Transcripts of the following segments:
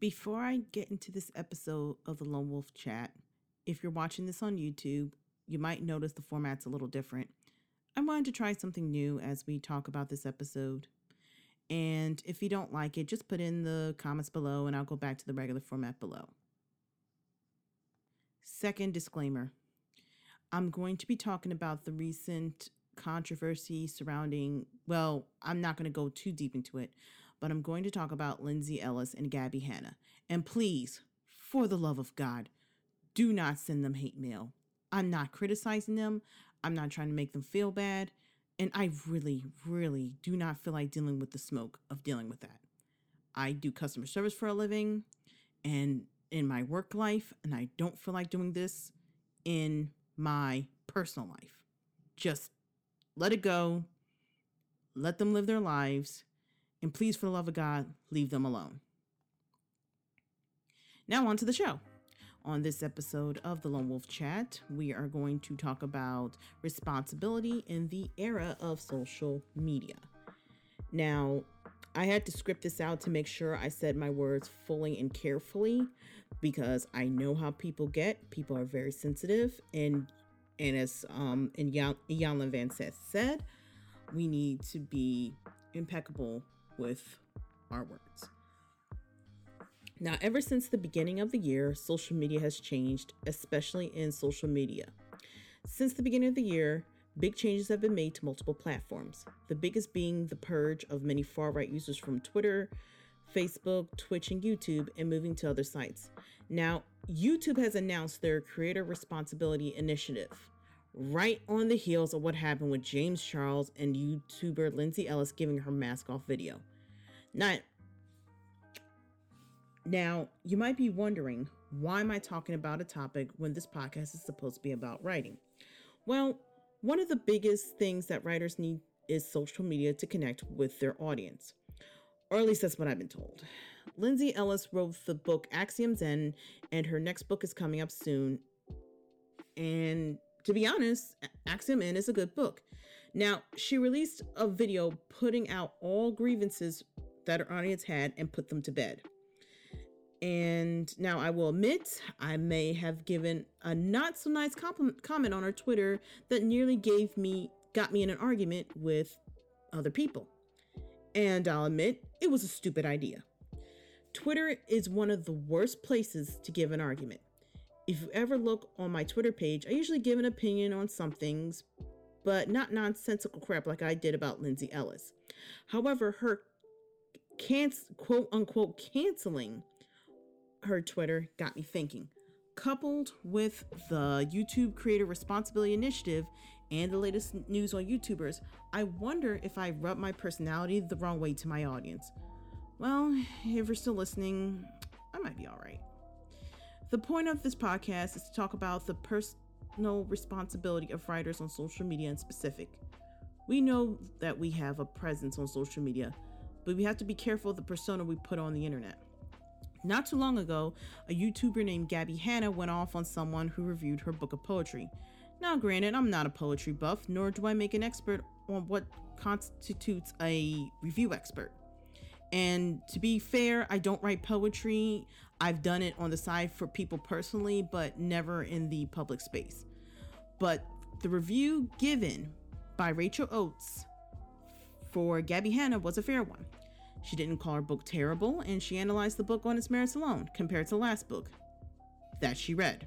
Before I get into this episode of the Lone Wolf Chat, if you're watching this on YouTube, you might notice the format's a little different. I wanted to try something new as we talk about this episode. And if you don't like it, just put in the comments below and I'll go back to the regular format below. Second disclaimer I'm going to be talking about the recent controversy surrounding, well, I'm not going to go too deep into it, but I'm going to talk about Lindsay Ellis and Gabby Hanna. And please, for the love of God, do not send them hate mail. I'm not criticizing them. I'm not trying to make them feel bad. And I really, really do not feel like dealing with the smoke of dealing with that. I do customer service for a living and in my work life, and I don't feel like doing this in my personal life. Just let it go. Let them live their lives and please, for the love of God, leave them alone. Now, on to the show. On this episode of the Lone Wolf Chat, we are going to talk about responsibility in the era of social media. Now, I had to script this out to make sure I said my words fully and carefully because I know how people get. People are very sensitive, and and as um and Iyanla Vanzant said, we need to be impeccable with our words. Now, ever since the beginning of the year, social media has changed, especially in social media. Since the beginning of the year, big changes have been made to multiple platforms, the biggest being the purge of many far right users from Twitter, Facebook, Twitch, and YouTube, and moving to other sites. Now, YouTube has announced their creator responsibility initiative right on the heels of what happened with James Charles and YouTuber Lindsay Ellis giving her mask off video. Now, now, you might be wondering, why am I talking about a topic when this podcast is supposed to be about writing? Well, one of the biggest things that writers need is social media to connect with their audience. Or at least that's what I've been told. Lindsay Ellis wrote the book Axiom's End, and her next book is coming up soon. And to be honest, End is a good book. Now, she released a video putting out all grievances that her audience had and put them to bed. And now I will admit, I may have given a not so nice compliment, comment on her Twitter that nearly gave me, got me in an argument with other people. And I'll admit, it was a stupid idea. Twitter is one of the worst places to give an argument. If you ever look on my Twitter page, I usually give an opinion on some things, but not nonsensical crap like I did about Lindsay Ellis. However, her canc- quote unquote canceling her Twitter got me thinking. Coupled with the YouTube Creator Responsibility Initiative and the latest news on YouTubers, I wonder if I rub my personality the wrong way to my audience. Well, if you're still listening, I might be alright. The point of this podcast is to talk about the personal responsibility of writers on social media in specific. We know that we have a presence on social media, but we have to be careful of the persona we put on the internet. Not too long ago, a YouTuber named Gabby Hanna went off on someone who reviewed her book of poetry. Now, granted, I'm not a poetry buff, nor do I make an expert on what constitutes a review expert. And to be fair, I don't write poetry. I've done it on the side for people personally, but never in the public space. But the review given by Rachel Oates for Gabby Hanna was a fair one. She didn't call her book terrible, and she analyzed the book on its merits alone compared to the last book that she read.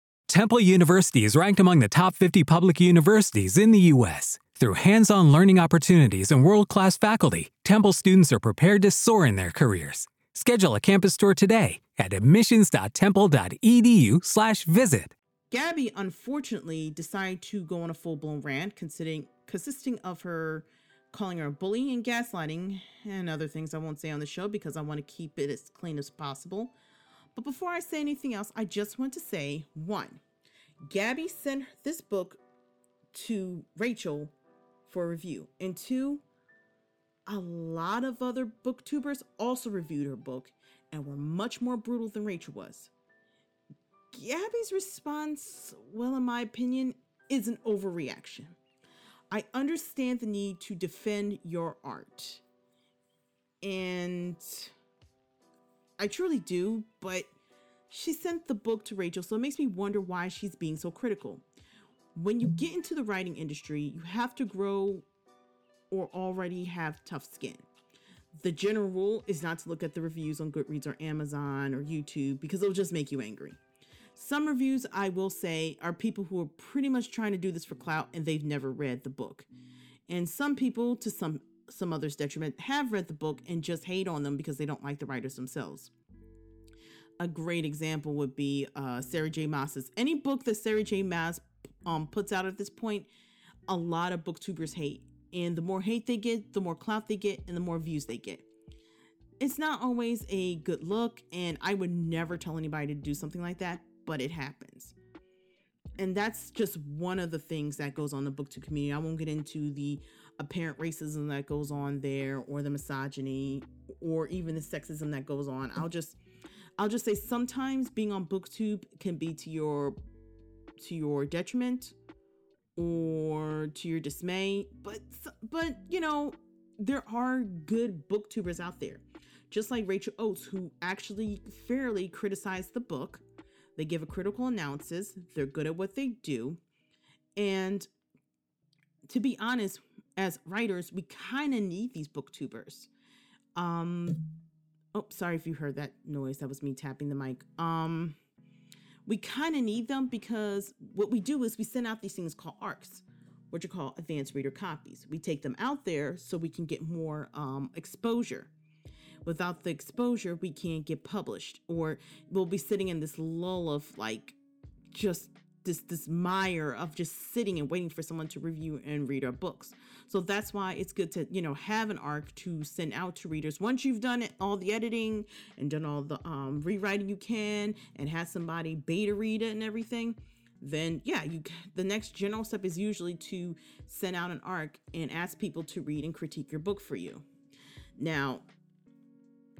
Temple University is ranked among the top 50 public universities in the U.S. Through hands on learning opportunities and world class faculty, Temple students are prepared to soar in their careers. Schedule a campus tour today at admissions.temple.edu/slash visit. Gabby unfortunately decided to go on a full blown rant, considering, consisting of her calling her a bully and gaslighting and other things I won't say on the show because I want to keep it as clean as possible. But before I say anything else, I just want to say one, Gabby sent this book to Rachel for review, and two, a lot of other booktubers also reviewed her book and were much more brutal than Rachel was. Gabby's response, well, in my opinion, is an overreaction. I understand the need to defend your art. And I truly do, but she sent the book to Rachel, so it makes me wonder why she's being so critical. When you get into the writing industry, you have to grow or already have tough skin. The general rule is not to look at the reviews on Goodreads or Amazon or YouTube because it'll just make you angry. Some reviews, I will say, are people who are pretty much trying to do this for clout and they've never read the book. And some people, to some some others' detriment, have read the book and just hate on them because they don't like the writers themselves. A great example would be uh, Sarah J. Maas's. Any book that Sarah J. Maas um, puts out at this point, a lot of booktubers hate. And the more hate they get, the more clout they get, and the more views they get. It's not always a good look, and I would never tell anybody to do something like that, but it happens. And that's just one of the things that goes on the booktube community. I won't get into the apparent racism that goes on there or the misogyny or even the sexism that goes on. I'll just I'll just say sometimes being on booktube can be to your to your detriment or to your dismay, but but you know, there are good booktubers out there. Just like Rachel Oates who actually fairly criticized the book. They give a critical analysis. They're good at what they do. And to be honest, as writers, we kind of need these booktubers. Um, oh, sorry if you heard that noise. That was me tapping the mic. Um, we kind of need them because what we do is we send out these things called ARCs, which are called advanced reader copies. We take them out there so we can get more um, exposure. Without the exposure, we can't get published, or we'll be sitting in this lull of like just this this mire of just sitting and waiting for someone to review and read our books. So that's why it's good to you know have an arc to send out to readers once you've done it, all the editing and done all the um, rewriting you can, and had somebody beta read it and everything. Then yeah, you the next general step is usually to send out an arc and ask people to read and critique your book for you. Now,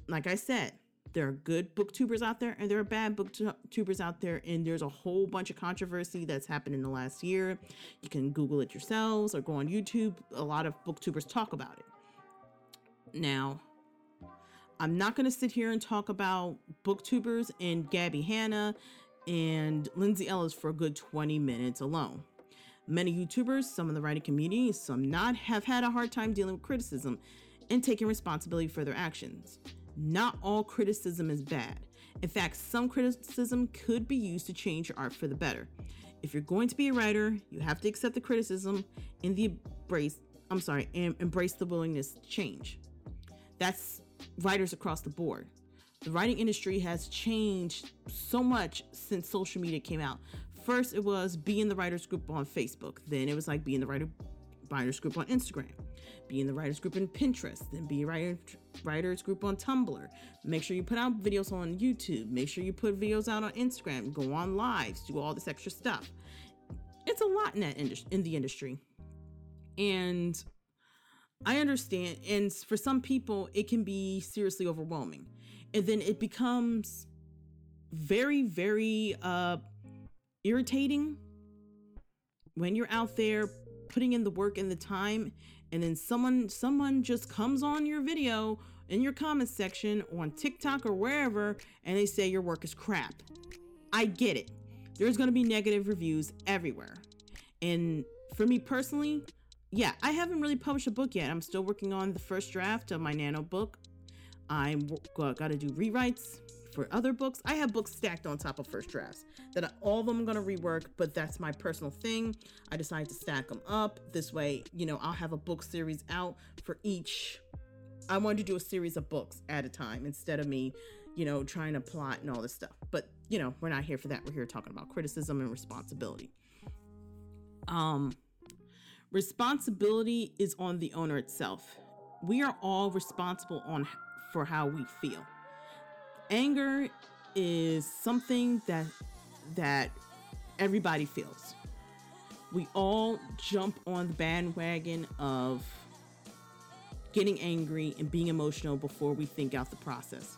like I said, there are good booktubers out there and there are bad booktubers out there and there's a whole bunch of controversy that's happened in the last year. You can google it yourselves or go on youtube. A lot of booktubers talk about it. Now i'm not going to sit here and talk about booktubers and gabby hanna and lindsay ellis for a good 20 minutes alone. Many youtubers some in the writing community some not have had a hard time dealing with criticism and taking responsibility for their actions not all criticism is bad. In fact, some criticism could be used to change your art for the better. If you're going to be a writer, you have to accept the criticism and the embrace, I'm sorry, and embrace the willingness to change. That's writers across the board. The writing industry has changed so much since social media came out. First, it was be in the writers group on Facebook. Then it was like be in the writer, writers group on Instagram, be in the writers group in Pinterest, then be writer, writers group on Tumblr. Make sure you put out videos on YouTube. Make sure you put videos out on Instagram. Go on lives. Do all this extra stuff. It's a lot in that industry, in the industry, and I understand. And for some people, it can be seriously overwhelming, and then it becomes very, very uh, irritating when you're out there putting in the work and the time and then someone someone just comes on your video in your comments section on TikTok or wherever and they say your work is crap. I get it. There's going to be negative reviews everywhere. And for me personally, yeah, I haven't really published a book yet. I'm still working on the first draft of my nano book. I'm got to do rewrites for other books. I have books stacked on top of first drafts that I, all of them I'm going to rework, but that's my personal thing. I decided to stack them up. This way, you know, I'll have a book series out for each. I wanted to do a series of books at a time instead of me, you know, trying to plot and all this stuff. But, you know, we're not here for that. We're here talking about criticism and responsibility. Um responsibility is on the owner itself. We are all responsible on for how we feel anger is something that that everybody feels. We all jump on the bandwagon of getting angry and being emotional before we think out the process.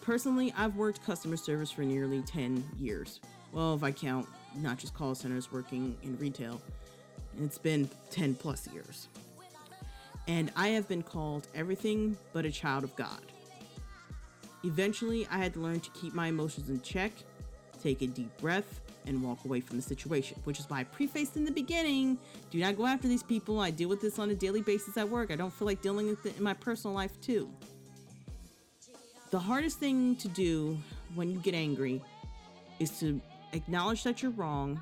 Personally, I've worked customer service for nearly 10 years. Well, if I count not just call centers working in retail, it's been 10 plus years. And I have been called everything but a child of God. Eventually, I had to learn to keep my emotions in check, take a deep breath, and walk away from the situation, which is why I prefaced in the beginning do not go after these people. I deal with this on a daily basis at work. I don't feel like dealing with it in my personal life, too. The hardest thing to do when you get angry is to acknowledge that you're wrong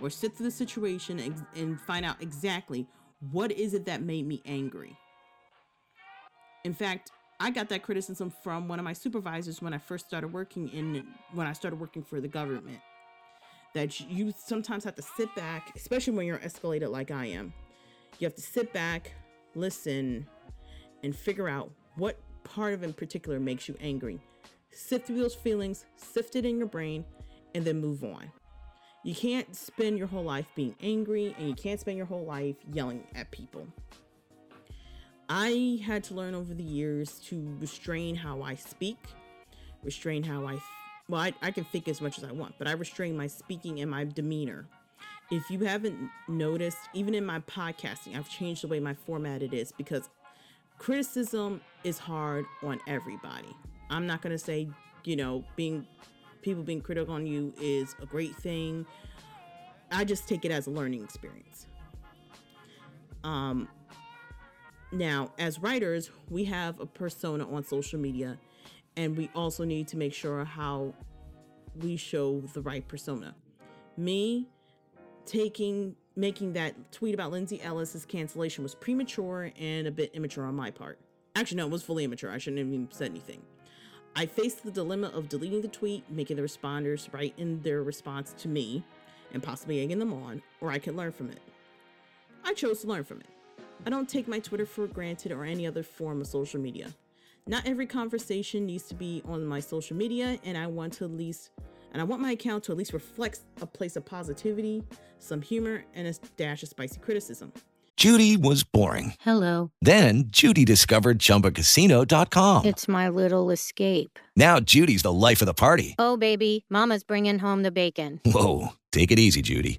or sit through the situation and, find out exactly what is it that made me angry. In fact, I got that criticism from one of my supervisors when I first started working in when I started working for the government. That you sometimes have to sit back, especially when you're escalated like I am. You have to sit back, listen, and figure out what part of in particular makes you angry. Sift through those feelings, sift it in your brain, and then move on. You can't spend your whole life being angry, and you can't spend your whole life yelling at people. I had to learn over the years to restrain how I speak, restrain how I, well, I, I can think as much as I want, but I restrain my speaking and my demeanor. If you haven't noticed, even in my podcasting, I've changed the way my format is because criticism is hard on everybody. I'm not going to say, you know, being people being critical on you is a great thing. I just take it as a learning experience. Um, now, as writers, we have a persona on social media, and we also need to make sure how we show the right persona. Me taking making that tweet about Lindsay Ellis's cancellation was premature and a bit immature on my part. Actually, no, it was fully immature. I shouldn't have even said anything. I faced the dilemma of deleting the tweet, making the responders write in their response to me, and possibly egging them on, or I could learn from it. I chose to learn from it. I don't take my Twitter for granted or any other form of social media. Not every conversation needs to be on my social media, and I want to at least and I want my account to at least reflect a place of positivity, some humor, and a dash of spicy criticism. Judy was boring. Hello. Then Judy discovered ChumbaCasino.com. It's my little escape. Now Judy's the life of the party. Oh, baby, Mama's bringing home the bacon. Whoa, take it easy, Judy.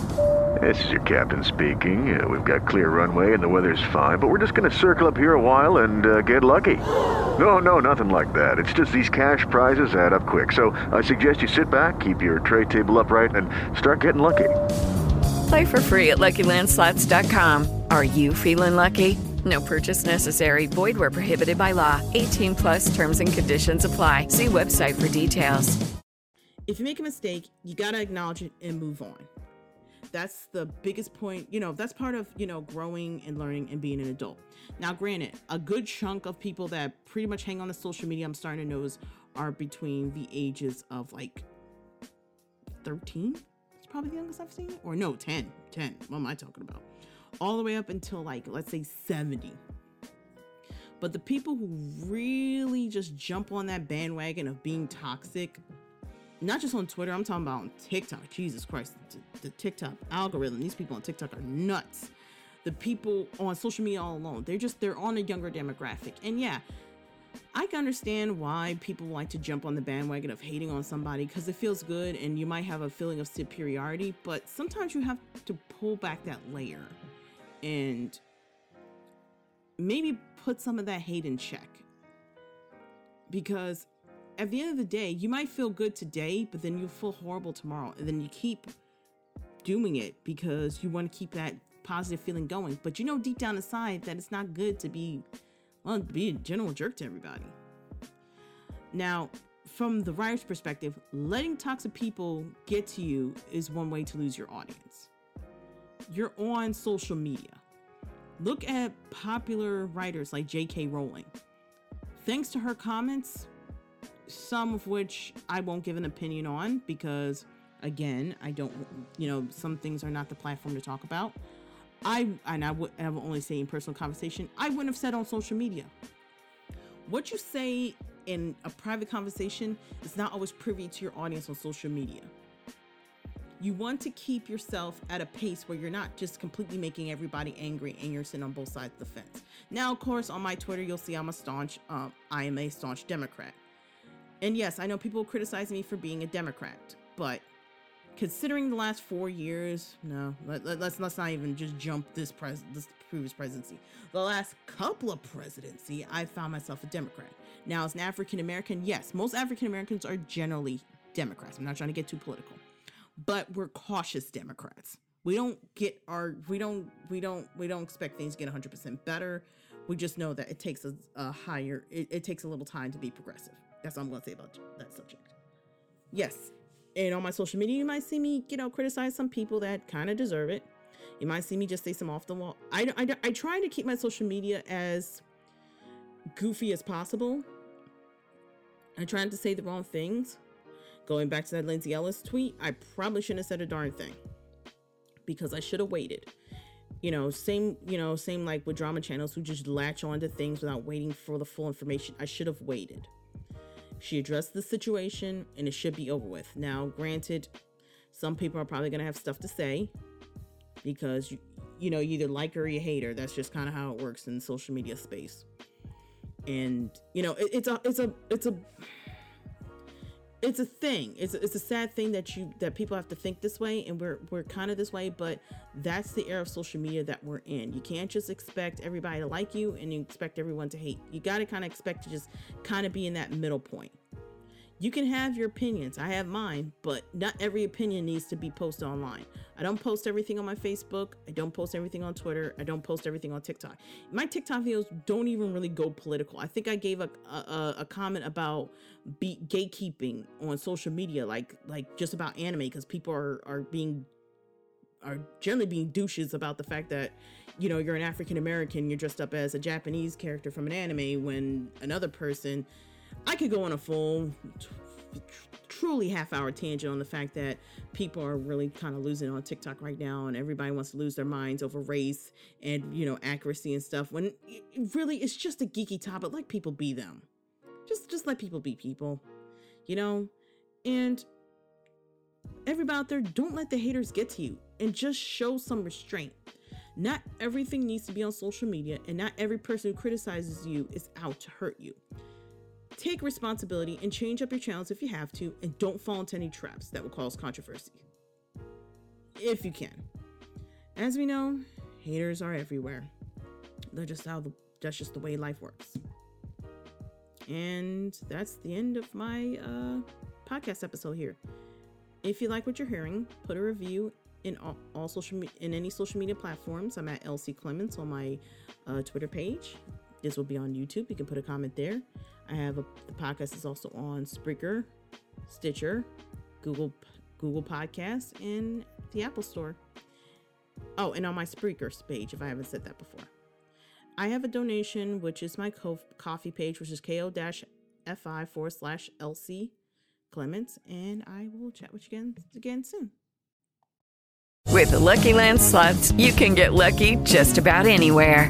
This is your captain speaking. Uh, we've got clear runway and the weather's fine, but we're just going to circle up here a while and uh, get lucky. No, no, nothing like that. It's just these cash prizes add up quick. So I suggest you sit back, keep your tray table upright, and start getting lucky. Play for free at LuckyLandSlots.com. Are you feeling lucky? No purchase necessary. Void where prohibited by law. 18 plus terms and conditions apply. See website for details. If you make a mistake, you got to acknowledge it and move on. That's the biggest point. You know, that's part of, you know, growing and learning and being an adult. Now, granted, a good chunk of people that pretty much hang on the social media, I'm starting to notice, are between the ages of like 13. It's probably the youngest I've seen. Or no, 10. 10. What am I talking about? All the way up until like, let's say 70. But the people who really just jump on that bandwagon of being toxic, not just on Twitter, I'm talking about on TikTok. Jesus Christ, the, TikTok algorithm. These people on TikTok are nuts. The people on social media all alone, they're just they're on a younger demographic. And yeah, I can understand why people like to jump on the bandwagon of hating on somebody because it feels good and you might have a feeling of superiority, but sometimes you have to pull back that layer and maybe put some of that hate in check. Because at the end of the day, you might feel good today, but then you feel horrible tomorrow. And then you keep doing it because you want to keep that positive feeling going. But you know deep down inside that it's not good to be well, be a general jerk to everybody. Now, from the writer's perspective, letting toxic people get to you is one way to lose your audience. You're on social media. Look at popular writers like J.K. Rowling. Thanks to her comments, some of which I won't give an opinion on because, again, I don't, you know, some things are not the platform to talk about. I and I would will only say in personal conversation, I wouldn't have said on social media. What you say in a private conversation is not always privy to your audience on social media. You want to keep yourself at a pace where you're not just completely making everybody angry and you're sitting on both sides of the fence. Now, of course, on my Twitter, you'll see I'm a staunch, um, I am a staunch Democrat. And yes, I know people criticize me for being a Democrat, but considering the last four years, no, let, us let's, let's not even just jump this pres this previous presidency. The last couple of presidency, I found myself a Democrat. Now, as an African American, yes, most African Americans are generally Democrats. I'm not trying to get too political, but we're cautious Democrats. We don't get our we don't we don't we don't expect things to get 100% better. We just know that it takes a, a higher it, it takes a little time to be progressive. That's all I'm going to say about that subject. Yes, and on my social media, you might see me, you know, criticize some people that kind of deserve it. You might see me just say some off the wall. I, I, I try to keep my social media as goofy as possible. I try not to say the wrong things. Going back to that Lindsay Ellis tweet, I probably shouldn't have said a darn thing because I should have waited. You know, same, you know, same like with drama channels who just latch on to things without waiting for the full information. I should have waited. She addressed the situation and it should be over with. Now, granted, some people are probably going to have stuff to say because you, you know, you either like her or you hate her. That's just kind of how it works in social media space. And, you know, it, it's a, it's a, it's a, it's a thing. It's a, it's a sad thing that you that people have to think this way, and we're we're kind of this way. But that's the era of social media that we're in. You can't just expect everybody to like you, and you expect everyone to hate. You got to kind of expect to just kind of be in that middle point. You can have your opinions. I have mine, but not every opinion needs to be posted online. I don't post everything on my Facebook. I don't post everything on Twitter. I don't post everything on TikTok. My TikTok videos don't even really go political. I think I gave a a, a comment about be gatekeeping on social media, like like just about anime, because people are are being are generally being douches about the fact that you know you're an African American, you're dressed up as a Japanese character from an anime when another person I could go on a full truly half hour tangent on the fact that people are really kind of losing on TikTok right now and everybody wants to lose their minds over race and, you know, accuracy and stuff when it really it's just a geeky topic. Let people be them. Just just let people be people. You know? And everybody out there, don't let the haters get to you and just show some restraint. Not everything needs to be on social media, and not every person who criticizes you is out to hurt you. Take responsibility and change up your channels if you have to, and don't fall into any traps that will cause controversy. If you can. As we know, haters are everywhere. They're just how the, that's just the way life works. And that's the end of my uh, podcast episode here. If you like what you're hearing, put a review in all, all social me- in any social media platforms. I'm at LC Clements on my uh, Twitter page. This will be on YouTube. You can put a comment there. I have a, the podcast is also on Spreaker, Stitcher, Google Google Podcasts, and the Apple Store. Oh, and on my Spreaker page, if I haven't said that before. I have a donation, which is my co- coffee page, which is ko-fi forward slash LC Clements, and I will chat with you again, again soon. With the Lucky Land slots, you can get lucky just about anywhere.